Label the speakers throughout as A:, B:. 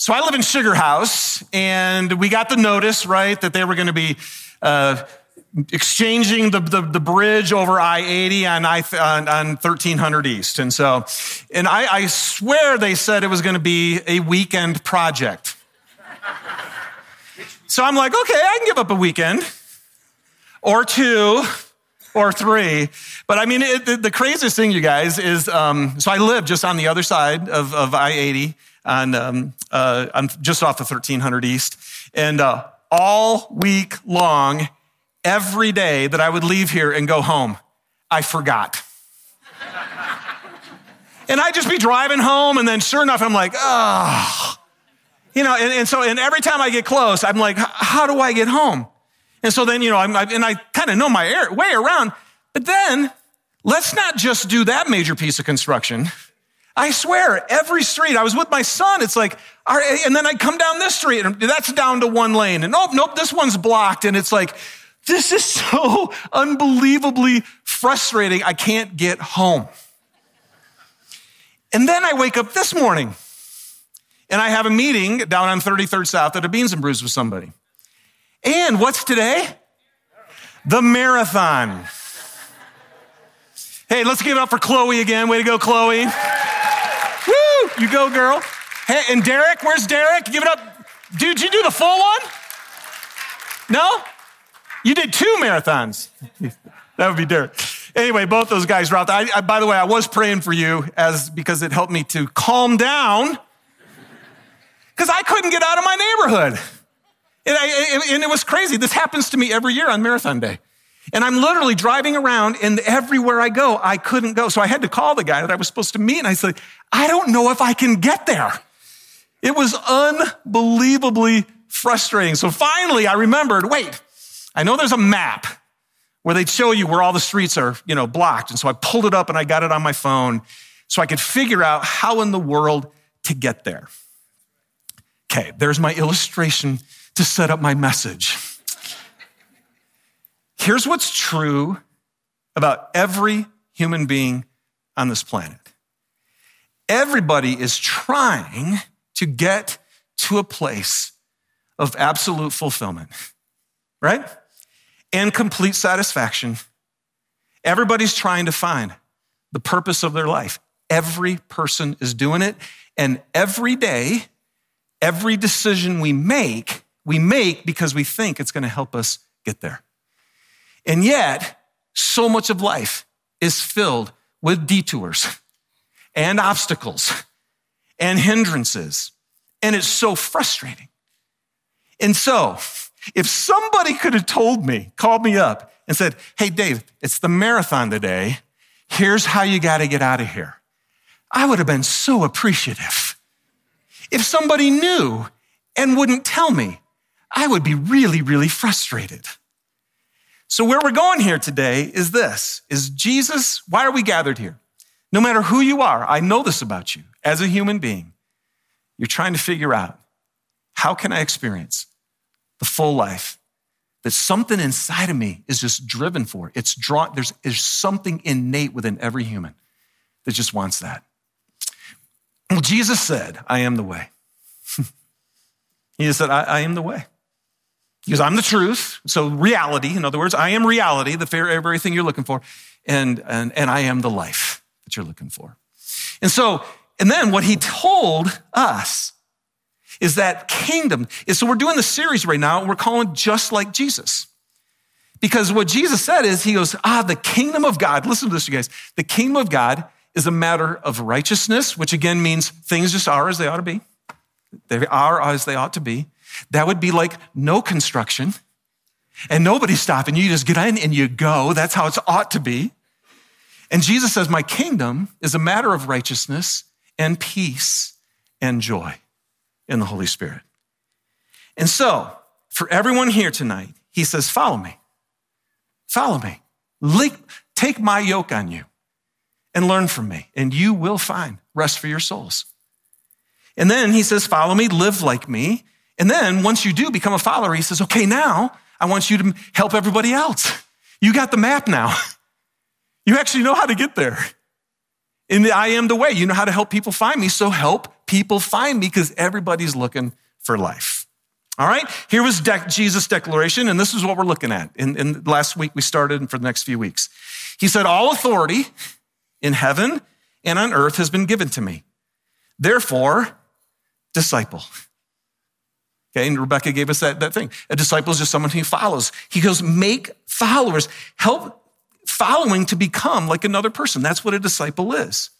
A: so I live in Sugar House, and we got the notice, right, that they were going to be uh, exchanging the, the, the, bridge over I-80 on, I, on, on 1300 East. And so, and I, I swear they said it was going to be a weekend project. So I'm like, okay, I can give up a weekend or two or three. But I mean, it, the, the, craziest thing, you guys, is um, so I live just on the other side of, of I 80, on, um, uh, just off the 1300 East. And uh, all week long, every day that I would leave here and go home, I forgot. and I'd just be driving home, and then sure enough, I'm like, oh. You know, and, and so, and every time I get close, I'm like, how do I get home? And so then, you know, I'm, I, and I kind of know my air, way around. But then let's not just do that major piece of construction. I swear, every street, I was with my son, it's like, and then I come down this street and that's down to one lane. And nope, nope, this one's blocked. And it's like, this is so unbelievably frustrating. I can't get home. And then I wake up this morning and I have a meeting down on 33rd South at a Beans and Brews with somebody. And what's today? The marathon. Hey, let's give it up for Chloe again. Way to go, Chloe. You go, girl. Hey, and Derek, where's Derek? Give it up. Dude, you do the full one? No? You did two marathons. that would be Derek. Anyway, both those guys were out there. I, I, by the way, I was praying for you as because it helped me to calm down because I couldn't get out of my neighborhood. And, I, and, it was crazy. This happens to me every year on marathon day. And I'm literally driving around, and everywhere I go, I couldn't go. So I had to call the guy that I was supposed to meet, and I said, I don't know if I can get there. It was unbelievably frustrating. So finally, I remembered wait, I know there's a map where they show you where all the streets are, you know, blocked. And so I pulled it up and I got it on my phone so I could figure out how in the world to get there. Okay, there's my illustration to set up my message. Here's what's true about every human being on this planet everybody is trying to get to a place of absolute fulfillment, right? And complete satisfaction. Everybody's trying to find the purpose of their life. Every person is doing it. And every day, every decision we make we make because we think it's going to help us get there. And yet, so much of life is filled with detours and obstacles and hindrances. And it's so frustrating. And so, if somebody could have told me, called me up and said, Hey, Dave, it's the marathon today. Here's how you got to get out of here. I would have been so appreciative. If somebody knew and wouldn't tell me, I would be really, really frustrated. So where we're going here today is this, is Jesus, why are we gathered here? No matter who you are, I know this about you as a human being. You're trying to figure out how can I experience the full life that something inside of me is just driven for. It's drawn, there's, there's something innate within every human that just wants that. Well, Jesus said, I am the way. he said, I, I am the way. Because I'm the truth. So reality, in other words, I am reality, the everything you're looking for, and, and, and I am the life that you're looking for. And so, and then what he told us is that kingdom is, so we're doing the series right now, and we're calling just like Jesus. Because what Jesus said is, he goes, ah, the kingdom of God, listen to this, you guys. The kingdom of God is a matter of righteousness, which again means things just are as they ought to be. They are as they ought to be. That would be like no construction and nobody's stopping you. You just get in and you go. That's how it ought to be. And Jesus says, My kingdom is a matter of righteousness and peace and joy in the Holy Spirit. And so, for everyone here tonight, he says, Follow me. Follow me. Take my yoke on you and learn from me, and you will find rest for your souls. And then he says, Follow me, live like me, and then once you do become a follower, he says, okay, now I want you to help everybody else. You got the map now. You actually know how to get there. In the I am the way, you know how to help people find me, so help people find me because everybody's looking for life. All right, here was de- Jesus' declaration, and this is what we're looking at. In, in last week, we started and for the next few weeks. He said, All authority in heaven and on earth has been given to me. Therefore, disciple. Okay, and Rebecca gave us that, that thing. A disciple is just someone who follows. He goes, make followers, help following to become like another person. That's what a disciple is.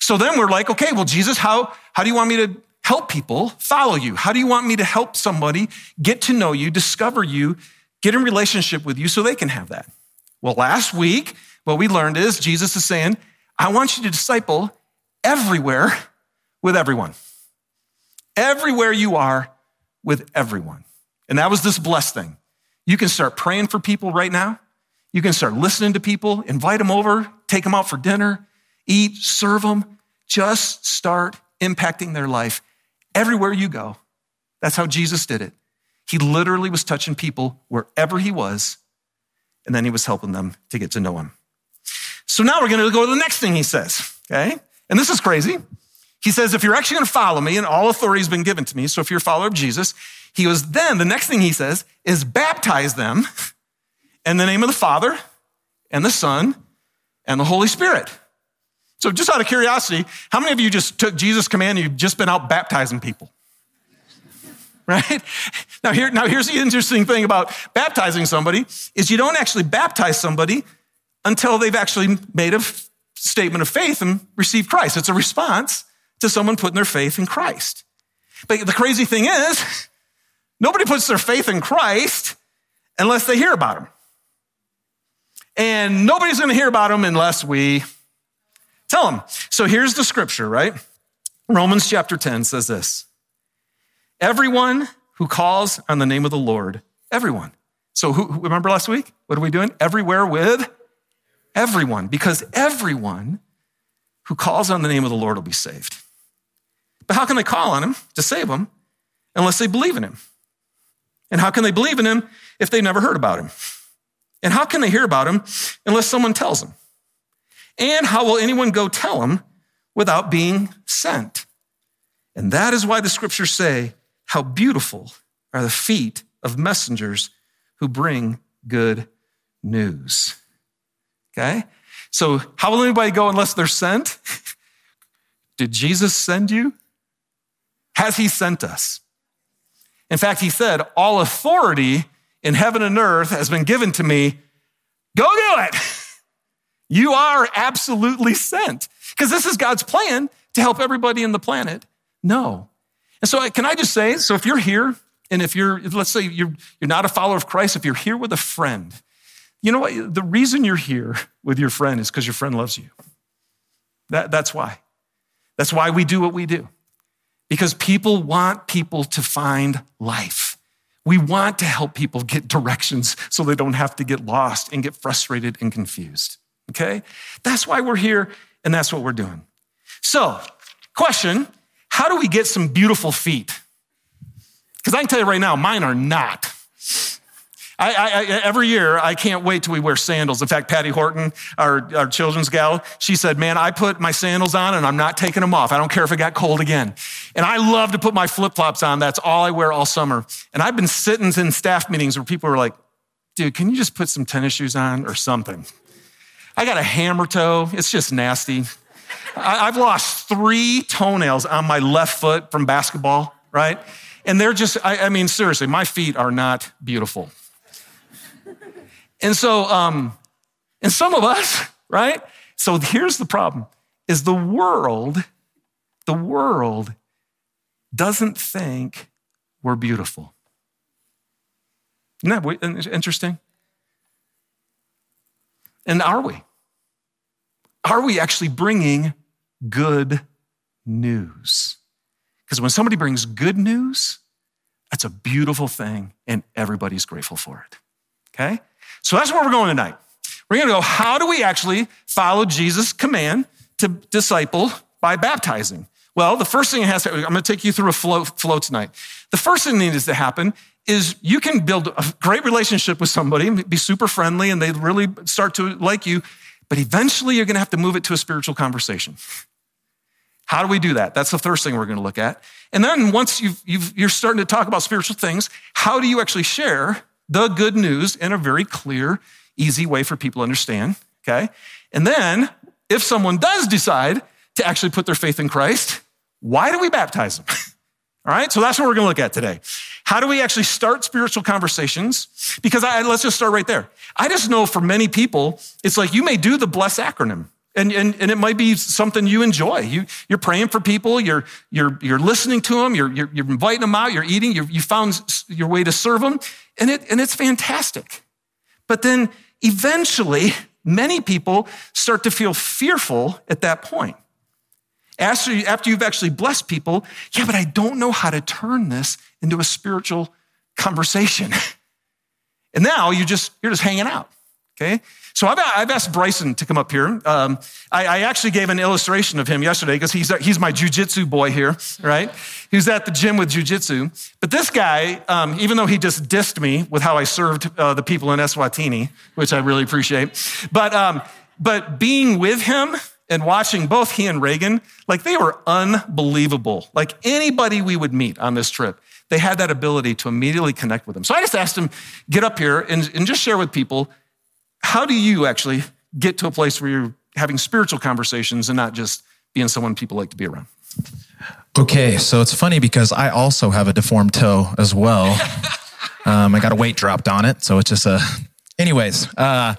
A: So then we're like, okay, well, Jesus, how, how do you want me to help people follow you? How do you want me to help somebody get to know you, discover you, get in relationship with you so they can have that? Well, last week, what we learned is Jesus is saying, I want you to disciple everywhere with everyone. Everywhere you are, with everyone. And that was this blessed thing. You can start praying for people right now. You can start listening to people, invite them over, take them out for dinner, eat, serve them. Just start impacting their life everywhere you go. That's how Jesus did it. He literally was touching people wherever he was, and then he was helping them to get to know him. So now we're going to go to the next thing he says, okay? And this is crazy. He says, if you're actually going to follow me, and all authority has been given to me, so if you're a follower of Jesus, he goes, then the next thing he says is baptize them in the name of the Father and the Son and the Holy Spirit. So just out of curiosity, how many of you just took Jesus' command and you've just been out baptizing people? Right? Now, here, now here's the interesting thing about baptizing somebody is you don't actually baptize somebody until they've actually made a statement of faith and received Christ. It's a response to someone putting their faith in Christ. But the crazy thing is, nobody puts their faith in Christ unless they hear about him. And nobody's going to hear about him unless we tell them. So here's the scripture, right? Romans chapter 10 says this Everyone who calls on the name of the Lord, everyone. So who, remember last week? What are we doing? Everywhere with everyone, because everyone who calls on the name of the Lord will be saved. But how can they call on him to save them unless they believe in him? And how can they believe in him if they never heard about him? And how can they hear about him unless someone tells them? And how will anyone go tell him without being sent? And that is why the scriptures say, How beautiful are the feet of messengers who bring good news. Okay? So, how will anybody go unless they're sent? Did Jesus send you? Has he sent us? In fact, he said, All authority in heaven and earth has been given to me. Go do it. You are absolutely sent because this is God's plan to help everybody in the planet know. And so, can I just say, so if you're here and if you're, let's say you're, you're not a follower of Christ, if you're here with a friend, you know what? The reason you're here with your friend is because your friend loves you. That, that's why. That's why we do what we do because people want people to find life. We want to help people get directions so they don't have to get lost and get frustrated and confused. Okay? That's why we're here and that's what we're doing. So, question How do we get some beautiful feet? Because I can tell you right now, mine are not. I, I, every year, I can't wait till we wear sandals. In fact, Patty Horton, our, our children's gal, she said, man, I put my sandals on and I'm not taking them off. I don't care if it got cold again. And I love to put my flip flops on. That's all I wear all summer. And I've been sitting in staff meetings where people are like, dude, can you just put some tennis shoes on or something? I got a hammer toe. It's just nasty. I, I've lost three toenails on my left foot from basketball, right? And they're just, I, I mean, seriously, my feet are not beautiful. And so, um, and some of us, right? So here's the problem is the world, the world doesn't think we're beautiful. Isn't that interesting? And are we? Are we actually bringing good news? Because when somebody brings good news, that's a beautiful thing and everybody's grateful for it. Okay? So that's where we're going tonight. We're going to go, how do we actually follow Jesus' command to disciple by baptizing? Well, the first thing it has to, I'm going to take you through a flow, flow tonight. The first thing that needs to happen is you can build a great relationship with somebody, be super friendly, and they really start to like you. but eventually you're going to have to move it to a spiritual conversation. How do we do that? That's the first thing we're going to look at. And then once you've, you are starting to talk about spiritual things, how do you actually share the good news in a very clear, easy way for people to understand? Okay. And then if someone does decide to actually put their faith in Christ, why do we baptize them? All right, so that's what we're to look at today. How do we actually start spiritual conversations? Because I, let's just start right there. I just know for many people, it's like you may do the bless acronym. And, and, and it might be something you enjoy. You, you're praying for people, you're, you're, you're listening to them, you're, you're, you're inviting them out, you're eating, you you found your way to serve them, and, it, and it's fantastic. But then eventually, many people start to feel fearful at that point. After, after you've actually blessed people, yeah, but I don't know how to turn this into a spiritual conversation. and now you just, you're just hanging out. Okay. So I've, I've asked Bryson to come up here. Um, I, I, actually gave an illustration of him yesterday because he's, he's my jujitsu boy here, right? He's at the gym with jujitsu. But this guy, um, even though he just dissed me with how I served uh, the people in Eswatini, which I really appreciate, but, um, but being with him, and watching both he and Reagan, like they were unbelievable. Like anybody we would meet on this trip, they had that ability to immediately connect with them. So I just asked him, get up here and, and just share with people, how do you actually get to a place where you're having spiritual conversations and not just being someone people like to be around?
B: Okay, so it's funny because I also have a deformed toe as well. um, I got a weight dropped on it, so it's just a. Anyways, uh,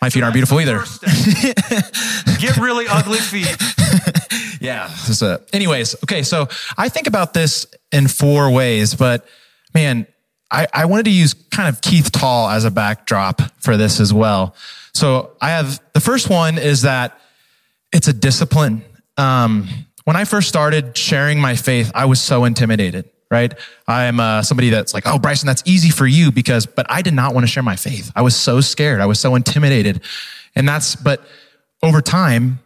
B: my feet aren't beautiful either.
A: Get really ugly feet.
B: yeah. This a, anyways, okay. So I think about this in four ways, but man, I, I wanted to use kind of Keith Tall as a backdrop for this as well. So I have the first one is that it's a discipline. Um, when I first started sharing my faith, I was so intimidated right? I'm uh, somebody that's like, oh, Bryson, that's easy for you because, but I did not want to share my faith. I was so scared. I was so intimidated. And that's, but over time,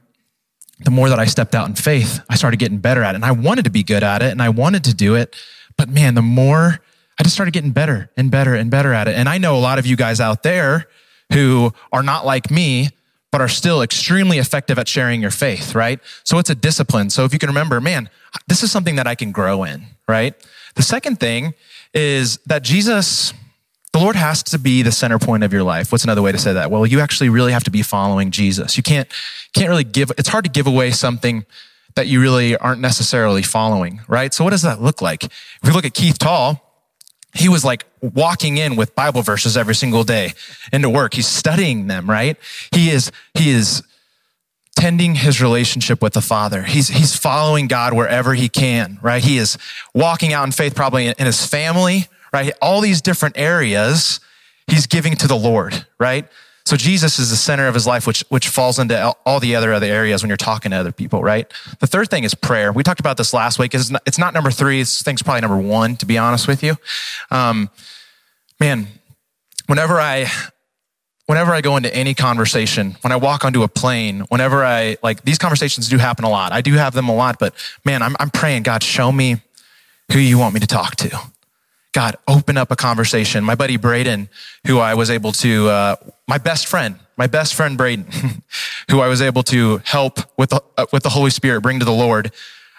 B: the more that I stepped out in faith, I started getting better at it. And I wanted to be good at it and I wanted to do it. But man, the more I just started getting better and better and better at it. And I know a lot of you guys out there who are not like me, but are still extremely effective at sharing your faith, right? So it's a discipline. So if you can remember, man, this is something that I can grow in, right? The second thing is that Jesus, the Lord has to be the center point of your life. What's another way to say that? Well, you actually really have to be following Jesus. You can't, can't really give, it's hard to give away something that you really aren't necessarily following, right? So what does that look like? If we look at Keith Tall, he was like walking in with Bible verses every single day into work. He's studying them, right? He is, he is tending his relationship with the Father. He's, he's following God wherever he can, right? He is walking out in faith probably in, his family, right? All these different areas he's giving to the Lord, right? So Jesus is the center of his life, which, which falls into all the other other areas when you're talking to other people, right? The third thing is prayer. We talked about this last week. It's not, it's not number three. Think it's probably number one, to be honest with you. Um, man, whenever I, whenever I go into any conversation, when I walk onto a plane, whenever I like these conversations do happen a lot. I do have them a lot, but man, I'm, I'm praying, God, show me who you want me to talk to. God, open up a conversation. My buddy Braden, who I was able to, uh, my best friend, my best friend Braden, who I was able to help with the, uh, with the Holy Spirit, bring to the Lord.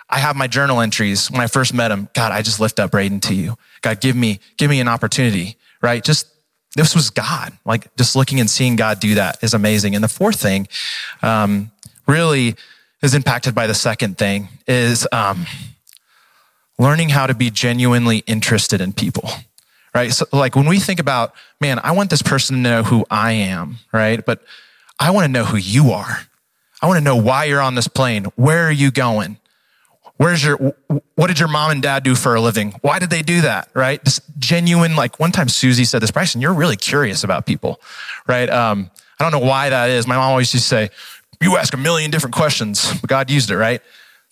B: I have my journal entries when I first met him. God, I just lift up Braden to you. God, give me, give me an opportunity, right? Just this was God. Like just looking and seeing God do that is amazing. And the fourth thing, um, really is impacted by the second thing is, um, learning how to be genuinely interested in people. Right. So like when we think about, man, I want this person to know who I am. Right. But I want to know who you are. I want to know why you're on this plane. Where are you going? Where's your, what did your mom and dad do for a living? Why did they do that? Right? Just genuine, like one time Susie said this, Bryson, you're really curious about people, right? Um, I don't know why that is. My mom always used to say, you ask a million different questions, but God used it, right?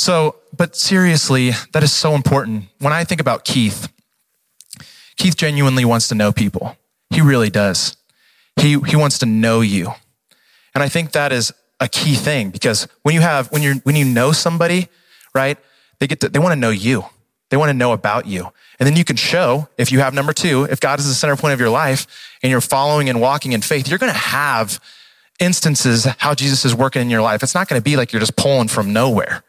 B: So, but seriously, that is so important. When I think about Keith, Keith genuinely wants to know people. He really does. He, he wants to know you. And I think that is a key thing because when you have, when you're, when you know somebody, right? They get to, they want to know you. They want to know about you. And then you can show, if you have number two, if God is the center point of your life and you're following and walking in faith, you're going to have instances how Jesus is working in your life, it's not going to be like you're just pulling from nowhere,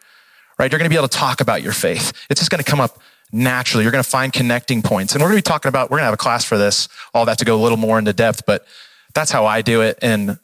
B: right? You're going to be able to talk about your faith. It's just going to come up naturally. You're going to find connecting points. And we're going to be talking about, we're going to have a class for this, all that to go a little more into depth, but that's how I do it. And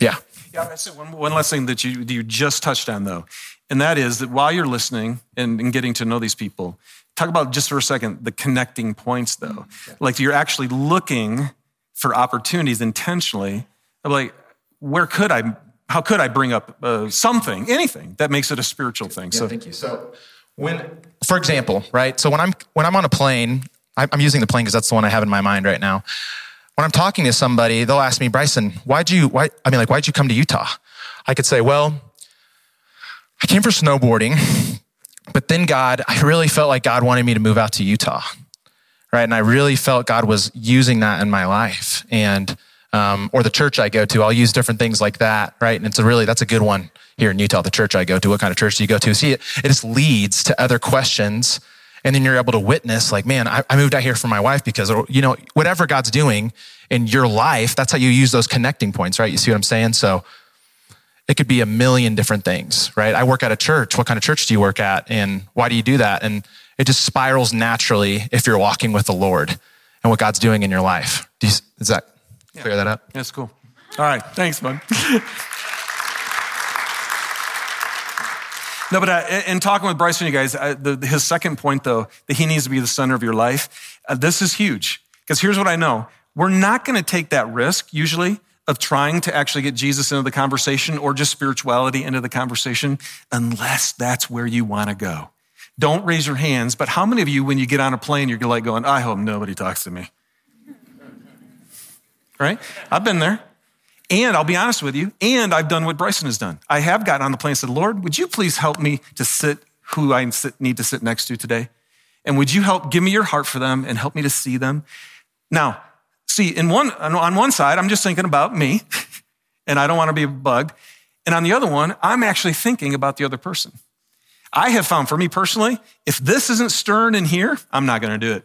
B: yeah.
A: Yeah, that's one, one last thing that you, you just touched on though. And that is that while you're listening and, and getting to know these people, talk about just for a second the connecting points though. Yeah. Like you're actually looking for opportunities intentionally. I'm Like, where could I, how could I bring up uh, something, anything that makes it a spiritual thing?
B: Yeah, so thank you. So when, for example, right? So when I'm, when I'm on a plane, I'm using the plane because that's the one I have in my mind right now. When I'm talking to somebody, they'll ask me, Bryson, why'd you, why, I mean, like, why'd you come to Utah? I could say, well, I came for snowboarding, but then God, I really felt like God wanted me to move out to Utah right? And I really felt God was using that in my life. And, um, or the church I go to, I'll use different things like that, right? And it's a really, that's a good one here in Utah, the church I go to. What kind of church do you go to? See, it, it just leads to other questions. And then you're able to witness, like, man, I, I moved out here for my wife because, you know, whatever God's doing in your life, that's how you use those connecting points, right? You see what I'm saying? So, it could be a million different things, right? I work at a church. What kind of church do you work at? And why do you do that? And it just spirals naturally if you're walking with the Lord and what God's doing in your life. You, does that yeah. clear that up?
A: That's cool. All right. Thanks, bud. no, but uh, in talking with Bryson, you guys, uh, the, his second point, though, that he needs to be the center of your life, uh, this is huge. Because here's what I know we're not going to take that risk usually of trying to actually get Jesus into the conversation or just spirituality into the conversation unless that's where you want to go. Don't raise your hands, but how many of you, when you get on a plane, you're like going, I hope nobody talks to me? Right? I've been there. And I'll be honest with you, and I've done what Bryson has done. I have gotten on the plane and said, Lord, would you please help me to sit who I need to sit next to today? And would you help give me your heart for them and help me to see them? Now, see, in one, on one side, I'm just thinking about me, and I don't want to be a bug. And on the other one, I'm actually thinking about the other person. I have found for me personally, if this isn't stern in here, I'm not going to do it.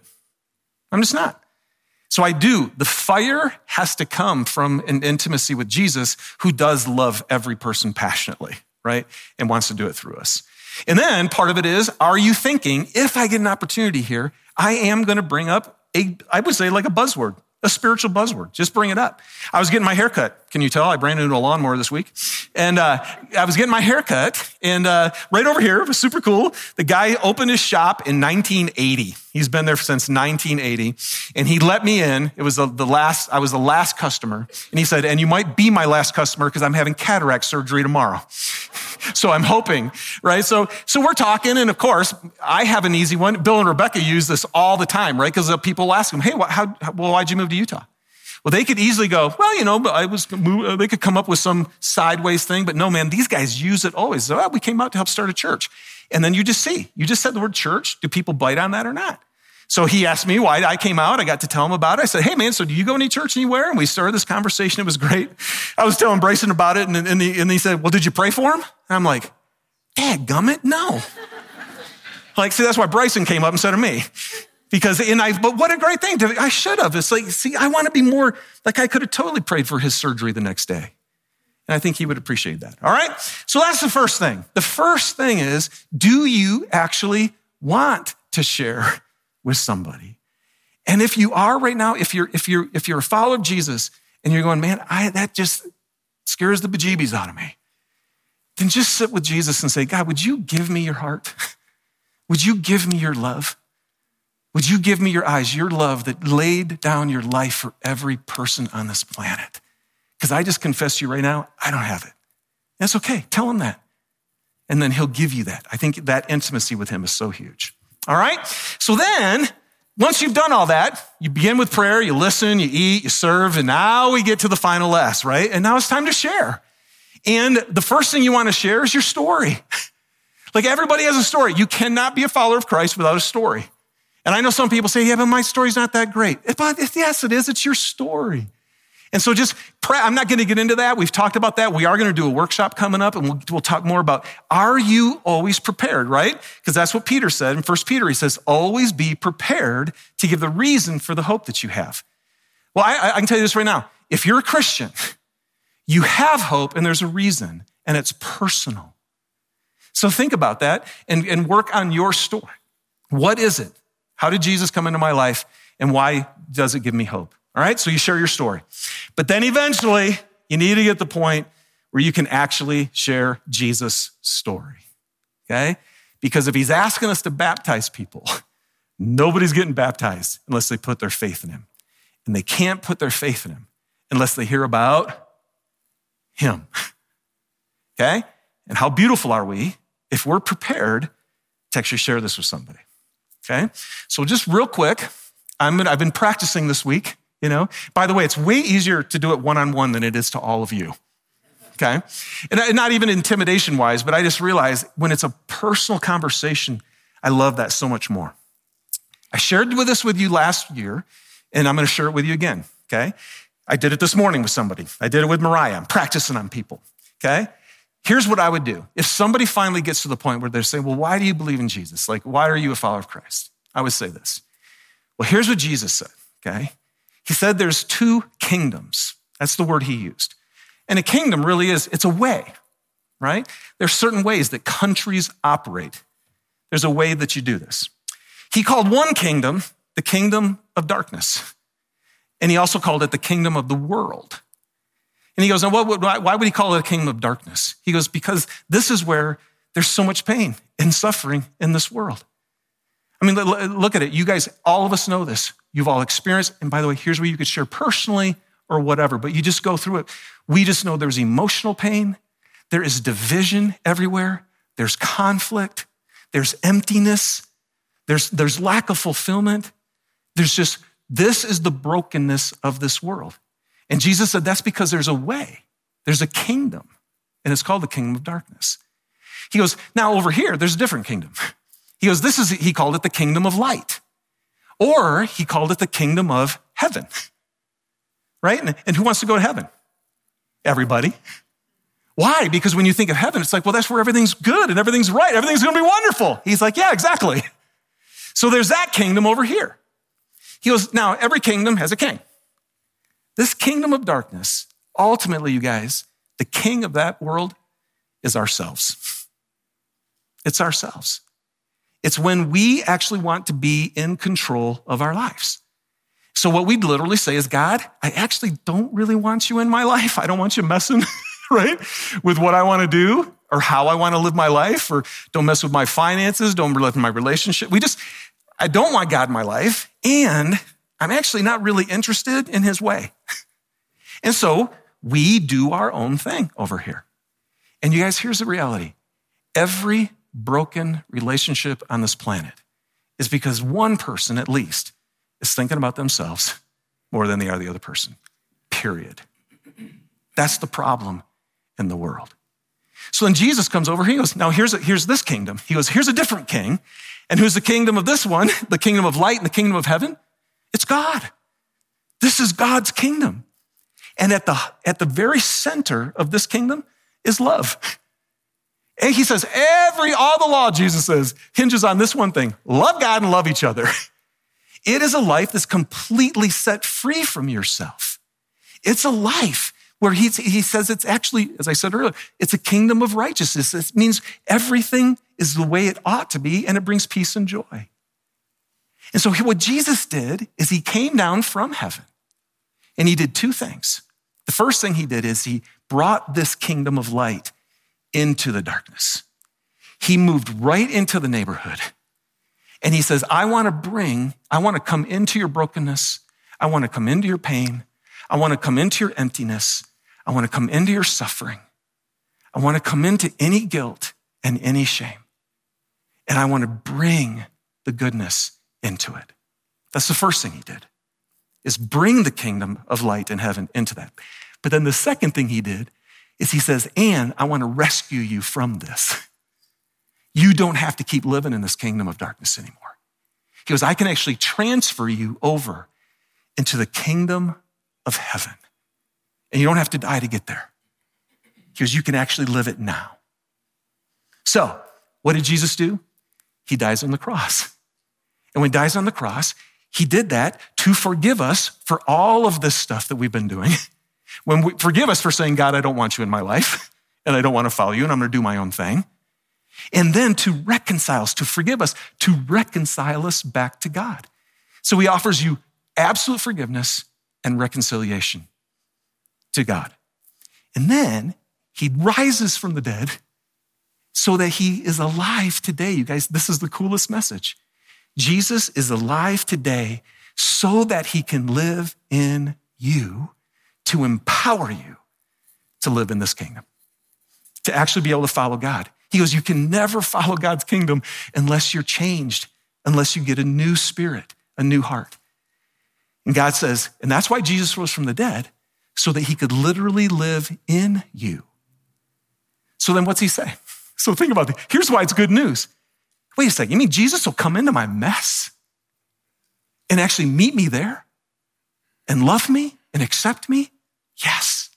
A: I'm just not. So I do. The fire has to come from an intimacy with Jesus who does love every person passionately, right? And wants to do it through us. And then part of it is, are you thinking, if I get an opportunity here, I am going to bring up a, I would say like a buzzword a spiritual buzzword. Just bring it up. I was getting my hair cut. Can you tell? I ran into a lawnmower this week. And uh, I was getting my hair cut. and uh, right over here, it was super cool. The guy opened his shop in 1980. He's been there since 1980. And he let me in. It was the, the last, I was the last customer. And he said, and you might be my last customer because I'm having cataract surgery tomorrow. So I'm hoping, right? So, so we're talking. And of course, I have an easy one. Bill and Rebecca use this all the time, right? Because uh, people ask them, hey, what, how, well, why'd you move to Utah? Well, they could easily go, well, you know, I was, uh, they could come up with some sideways thing, but no, man, these guys use it always. So, we came out to help start a church. And then you just see, you just said the word church. Do people bite on that or not? So he asked me why I came out. I got to tell him about it. I said, Hey man, so do you go any church anywhere? And we started this conversation. It was great. I was telling Bryson about it. And, and, he, and he said, Well, did you pray for him? And I'm like, Dad gummit, no. like, see, that's why Bryson came up instead of me. Because, and I, but what a great thing. To, I should have. It's like, see, I want to be more, like I could have totally prayed for his surgery the next day. And I think he would appreciate that. All right. So that's the first thing. The first thing is, do you actually want to share with somebody? And if you are right now, if you're, if you're, if you're a follower of Jesus and you're going, man, I, that just scares the bejeebies out of me, then just sit with Jesus and say, God, would you give me your heart? Would you give me your love? Would you give me your eyes, your love that laid down your life for every person on this planet? Because I just confess to you right now, I don't have it. That's okay. Tell him that. And then he'll give you that. I think that intimacy with him is so huge. All right. So then, once you've done all that, you begin with prayer, you listen, you eat, you serve, and now we get to the final S, right? And now it's time to share. And the first thing you want to share is your story. Like everybody has a story. You cannot be a follower of Christ without a story. And I know some people say, yeah, but my story's not that great. But yes, it is. It's your story. And so just pray. I'm not going to get into that. We've talked about that. We are going to do a workshop coming up and we'll, we'll talk more about are you always prepared, right? Because that's what Peter said in First Peter. He says, always be prepared to give the reason for the hope that you have. Well, I, I can tell you this right now. If you're a Christian, You have hope, and there's a reason, and it's personal. So think about that and, and work on your story. What is it? How did Jesus come into my life, and why does it give me hope? All right, so you share your story. But then eventually, you need to get the point where you can actually share Jesus' story. Okay? Because if he's asking us to baptize people, nobody's getting baptized unless they put their faith in him. And they can't put their faith in him unless they hear about him. Okay? And how beautiful are we if we're prepared to actually share this with somebody? Okay? So just real quick, I'm gonna, I've been practicing this week, you know. By the way, it's way easier to do it one-on-one than it is to all of you. Okay? And not even intimidation wise, but I just realize when it's a personal conversation, I love that so much more. I shared with this with you last year, and I'm gonna share it with you again. Okay? I did it this morning with somebody. I did it with Mariah. I'm practicing on people. Okay? Here's what I would do. If somebody finally gets to the point where they're saying, Well, why do you believe in Jesus? Like, why are you a follower of Christ? I would say this. Well, here's what Jesus said, okay? He said there's two kingdoms. That's the word he used. And a kingdom really is, it's a way, right? There's certain ways that countries operate. There's a way that you do this. He called one kingdom the kingdom of darkness. And he also called it the kingdom of the world. And he goes, now what, why would he call it a kingdom of darkness? He goes, because this is where there's so much pain and suffering in this world. I mean, look at it. You guys, all of us know this. You've all experienced, and by the way, here's where you could share personally or whatever, but you just go through it. We just know there's emotional pain, there is division everywhere, there's conflict, there's emptiness, there's, there's lack of fulfillment. There's just, this is the brokenness of this world. And Jesus said that's because there's a way, there's a kingdom, and it's called the kingdom of darkness. He goes, now over here, there's a different kingdom. He goes, this is, he called it the kingdom of light. Or he called it the kingdom of heaven. Right? And, who wants to go to heaven? Everybody. Why? Because when you think of heaven, it's like, well, that's where everything's good and everything's right. Everything's going to be wonderful. He's like, yeah, exactly. So there's that kingdom over here. He goes, now every kingdom has a king. This kingdom of darkness, ultimately, you guys, the king of that world is ourselves. It's ourselves. It's when we actually want to be in control of our lives. So what we'd literally say is, God, I actually don't really want you in my life. I don't want you messing, right, with what I want to do or how I want to live my life or don't mess with my finances, don't live in my relationship. We just, I don't want God in my life. And I'm actually not really interested in his way. and so we do our own thing over here. And you guys, here's the reality. Every broken relationship on this planet is because one person at least is thinking about themselves more than they are the other person. Period. That's the problem in the world. So then Jesus comes over. He goes, now here's, a, here's this kingdom. He goes, here's a different king. And who's the kingdom of this one? The kingdom of light and the kingdom of heaven? It's God. This is God's kingdom. And at the, at the very center of this kingdom is love. And he says, every, all the law, Jesus says, hinges on this one thing love God and love each other. It is a life that's completely set free from yourself. It's a life where he, he says it's actually, as I said earlier, it's a kingdom of righteousness. It means everything is the way it ought to be and it brings peace and joy. And so what Jesus did is he came down from heaven and he did two things. The first thing he did is he brought this kingdom of light into the darkness. He moved right into the neighborhood. And he says, I want to bring, I want to come into your brokenness. I want to come into your pain. I want to come into your emptiness. I want to come into your suffering. I want to come into any guilt and any shame. And I want to bring the goodness into it. That's the first thing he did, is bring the kingdom of light and heaven into that. But then the second thing he did is he says, and I want to rescue you from this. You don't have to keep living in this kingdom of darkness anymore. He goes, I can actually transfer you over into the kingdom of heaven. And you don't have to die to get there. He goes, you can actually live it now. So, what did Jesus do? He dies on the cross. And when he dies on the cross, he did that to forgive us for all of this stuff that we've been doing When we, forgive us for saying, God, I don't want you in my life and I don't want to follow you and I'm going to do my own thing. And then to reconcile us, to forgive us, to reconcile us back to God. So he offers you absolute forgiveness and reconciliation to God. And then he rises from the dead so that he is alive today. You guys, this is the coolest message. Jesus is alive today so that he can live in you to empower you to live in this kingdom, to actually be able to follow God. He goes, You can never follow God's kingdom unless you're changed, unless you get a new spirit, a new heart. And God says, and that's why Jesus rose from the dead, so that he could literally live in you. So then what's he say? So think about it. Here's why it's good news. Wait a second, you mean Jesus will come into my mess and actually meet me there and love me and accept me? Yes.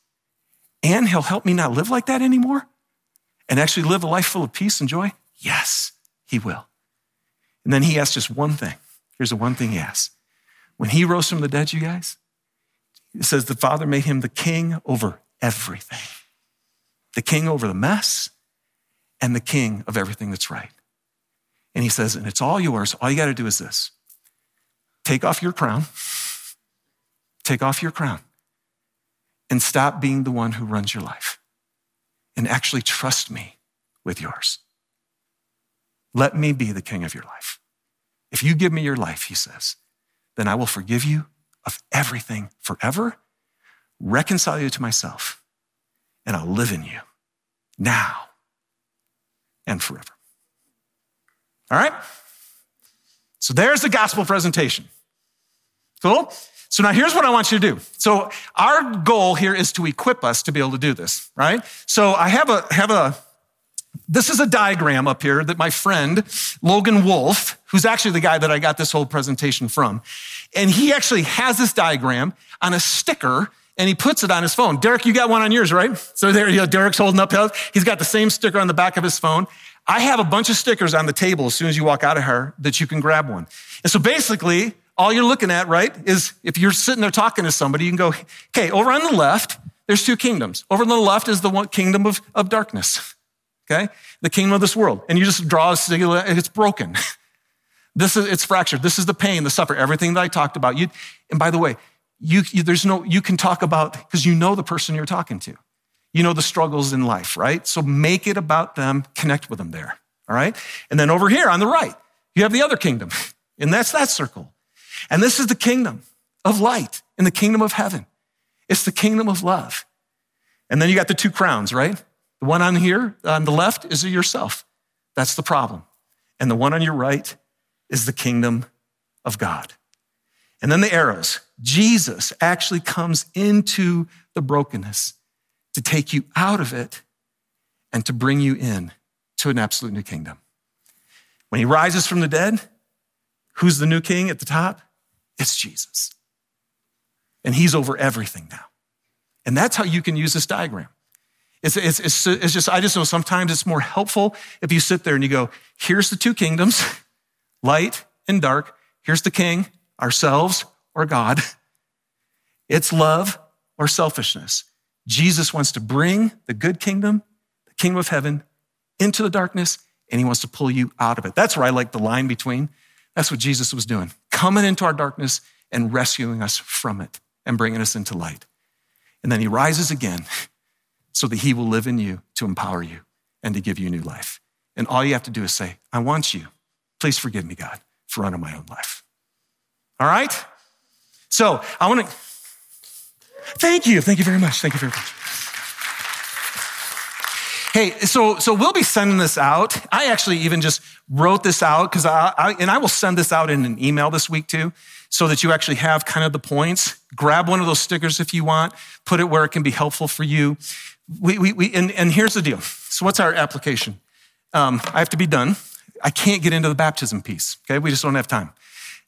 A: And he'll help me not live like that anymore and actually live a life full of peace and joy? Yes, he will. And then he asks just one thing. Here's the one thing he asks. When he rose from the dead, you guys, it says the Father made him the king over everything the king over the mess and the king of everything that's right. And he says, and it's all yours. All you got to do is this take off your crown, take off your crown, and stop being the one who runs your life and actually trust me with yours. Let me be the king of your life. If you give me your life, he says, then I will forgive you of everything forever, reconcile you to myself, and I'll live in you now and forever. All right? So there's the gospel presentation. Cool? So now here's what I want you to do. So our goal here is to equip us to be able to do this, right? So I have a, have a, this is a diagram up here that my friend Logan Wolf, who's actually the guy that I got this whole presentation from, and he actually has this diagram on a sticker and he puts it on his phone. Derek, you got one on yours, right? So there you go. Derek's holding up. He's got the same sticker on the back of his phone. I have a bunch of stickers on the table as soon as you walk out of here that you can grab one. And so basically, all you're looking at, right, is if you're sitting there talking to somebody, you can go, okay, over on the left, there's two kingdoms. Over on the left is the one kingdom of, of darkness. Okay? The kingdom of this world. And you just draw a singular, it's broken. this is, it's fractured. This is the pain, the suffer, everything that I talked about. You, and by the way, you, you there's no, you can talk about, because you know the person you're talking to. You know the struggles in life, right? So make it about them, connect with them there. All right? And then over here on the right, you have the other kingdom. And that's that circle. And this is the kingdom of light in the kingdom of heaven. It's the kingdom of love. And then you got the two crowns, right? The one on here on the left is yourself. That's the problem. And the one on your right is the kingdom of God. And then the arrows. Jesus actually comes into the brokenness to take you out of it and to bring you in to an absolute new kingdom. When he rises from the dead, who's the new king at the top? It's Jesus. And he's over everything now. And that's how you can use this diagram. It's, it's, it's, it's, just, I just know sometimes it's more helpful if you sit there and you go, here's the two kingdoms, light and dark. Here's the king, ourselves or God. It's love or selfishness. Jesus wants to bring the good kingdom, the kingdom of heaven, into the darkness, and he wants to pull you out of it. That's where I like the line between. That's what Jesus was doing coming into our darkness and rescuing us from it and bringing us into light. And then he rises again so that he will live in you to empower you and to give you new life. And all you have to do is say, I want you. Please forgive me, God, for running my own life. All right? So I want to thank you. Thank you very much. Thank you very much. Hey, so, so we'll be sending this out. I actually even just wrote this out because I, I, and I will send this out in an email this week too, so that you actually have kind of the points. Grab one of those stickers if you want, put it where it can be helpful for you. We, we, we and, and here's the deal. So what's our application? Um, I have to be done. I can't get into the baptism piece. Okay. We just don't have time.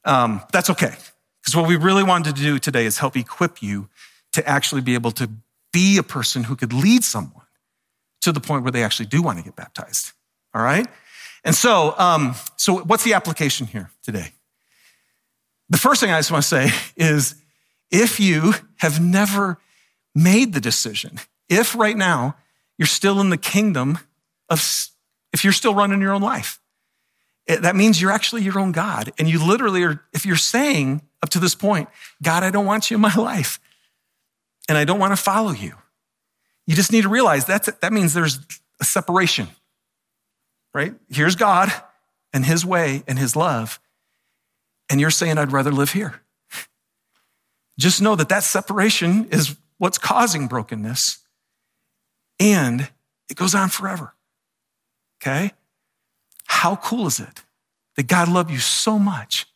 A: Um, that's okay. Because what we really wanted to do today is help equip you to actually be able to be a person who could lead someone to the point where they actually do want to get baptized. All right? And so, um, so what's the application here today? The first thing I just want to say is if you have never made the decision, if right now you're still in the kingdom of, if you're still running your own life, it, that means you're actually your own God. And you literally are, if you're saying up to this point, God, I don't want you in my life and I don't want to follow you. You just need to realize that's, that means there's a separation, right? Here's God and his way and his love. And you're saying, I'd rather live here. Just know that that separation is what's causing brokenness and it goes on forever. Okay? How cool is it that God loved you so much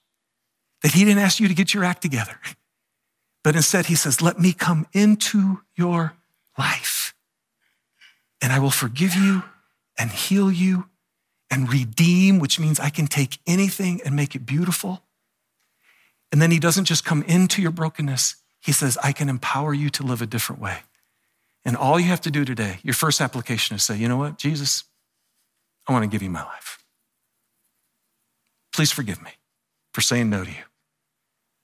A: that he didn't ask you to get your act together, but instead he says, Let me come into your life and I will forgive you and heal you and redeem, which means I can take anything and make it beautiful. And then he doesn't just come into your brokenness, he says, I can empower you to live a different way. And all you have to do today, your first application is say, you know what, Jesus, I want to give you my life. Please forgive me for saying no to you.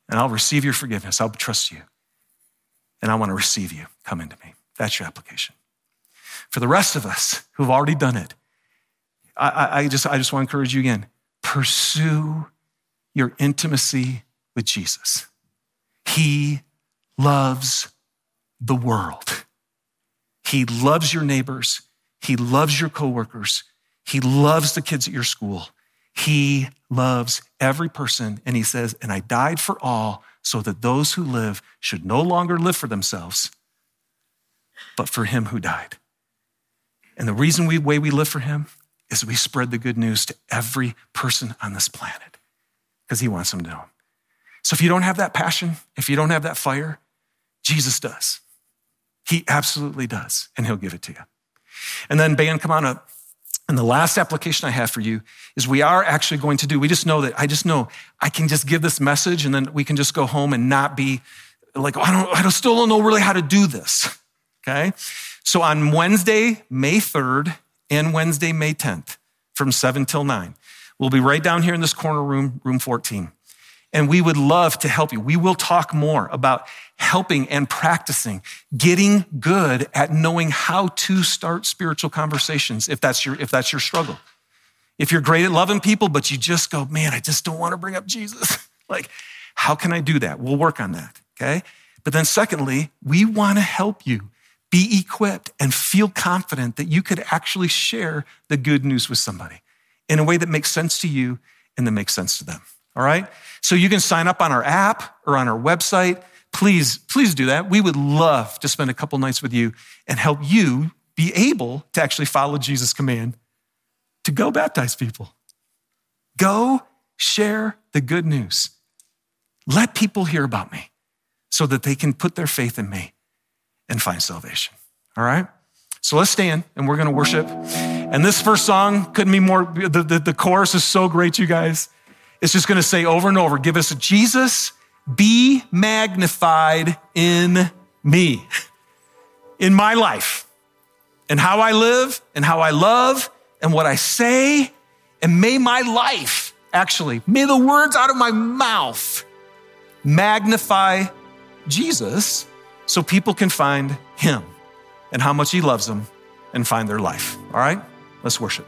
A: And I'll receive your forgiveness. I'll trust you. And I want to receive you. Come into me. That's your application. For the rest of us who've already done it, I, I, just, I just want to encourage you again pursue your intimacy with Jesus. He loves the world. He loves your neighbors. He loves your coworkers. He loves the kids at your school. He loves every person. And he says, And I died for all so that those who live should no longer live for themselves, but for him who died. And the reason we way we live for him is we spread the good news to every person on this planet because he wants them to know. So if you don't have that passion, if you don't have that fire, Jesus does. He absolutely does, and he'll give it to you. And then, band, come on up. And the last application I have for you is we are actually going to do, we just know that, I just know I can just give this message and then we can just go home and not be like, oh, I don't, I still don't know really how to do this. Okay. So on Wednesday, May 3rd and Wednesday, May 10th from 7 till 9, we'll be right down here in this corner room, room 14. And we would love to help you. We will talk more about helping and practicing, getting good at knowing how to start spiritual conversations if that's your, if that's your struggle. If you're great at loving people, but you just go, man, I just don't want to bring up Jesus. like, how can I do that? We'll work on that. Okay. But then secondly, we want to help you be equipped and feel confident that you could actually share the good news with somebody in a way that makes sense to you and that makes sense to them. All right. So you can sign up on our app or on our website. Please, please do that. We would love to spend a couple nights with you and help you be able to actually follow Jesus' command to go baptize people. Go share the good news. Let people hear about me so that they can put their faith in me and find salvation. All right? So let's stand and we're going to worship. And this first song couldn't be more, the, the, the chorus is so great, you guys. It's just going to say over and over give us Jesus, be magnified in me, in my life, and how I live, and how I love, and what I say. And may my life, actually, may the words out of my mouth magnify Jesus so people can find him and how much he loves them and find their life. All right? Let's worship.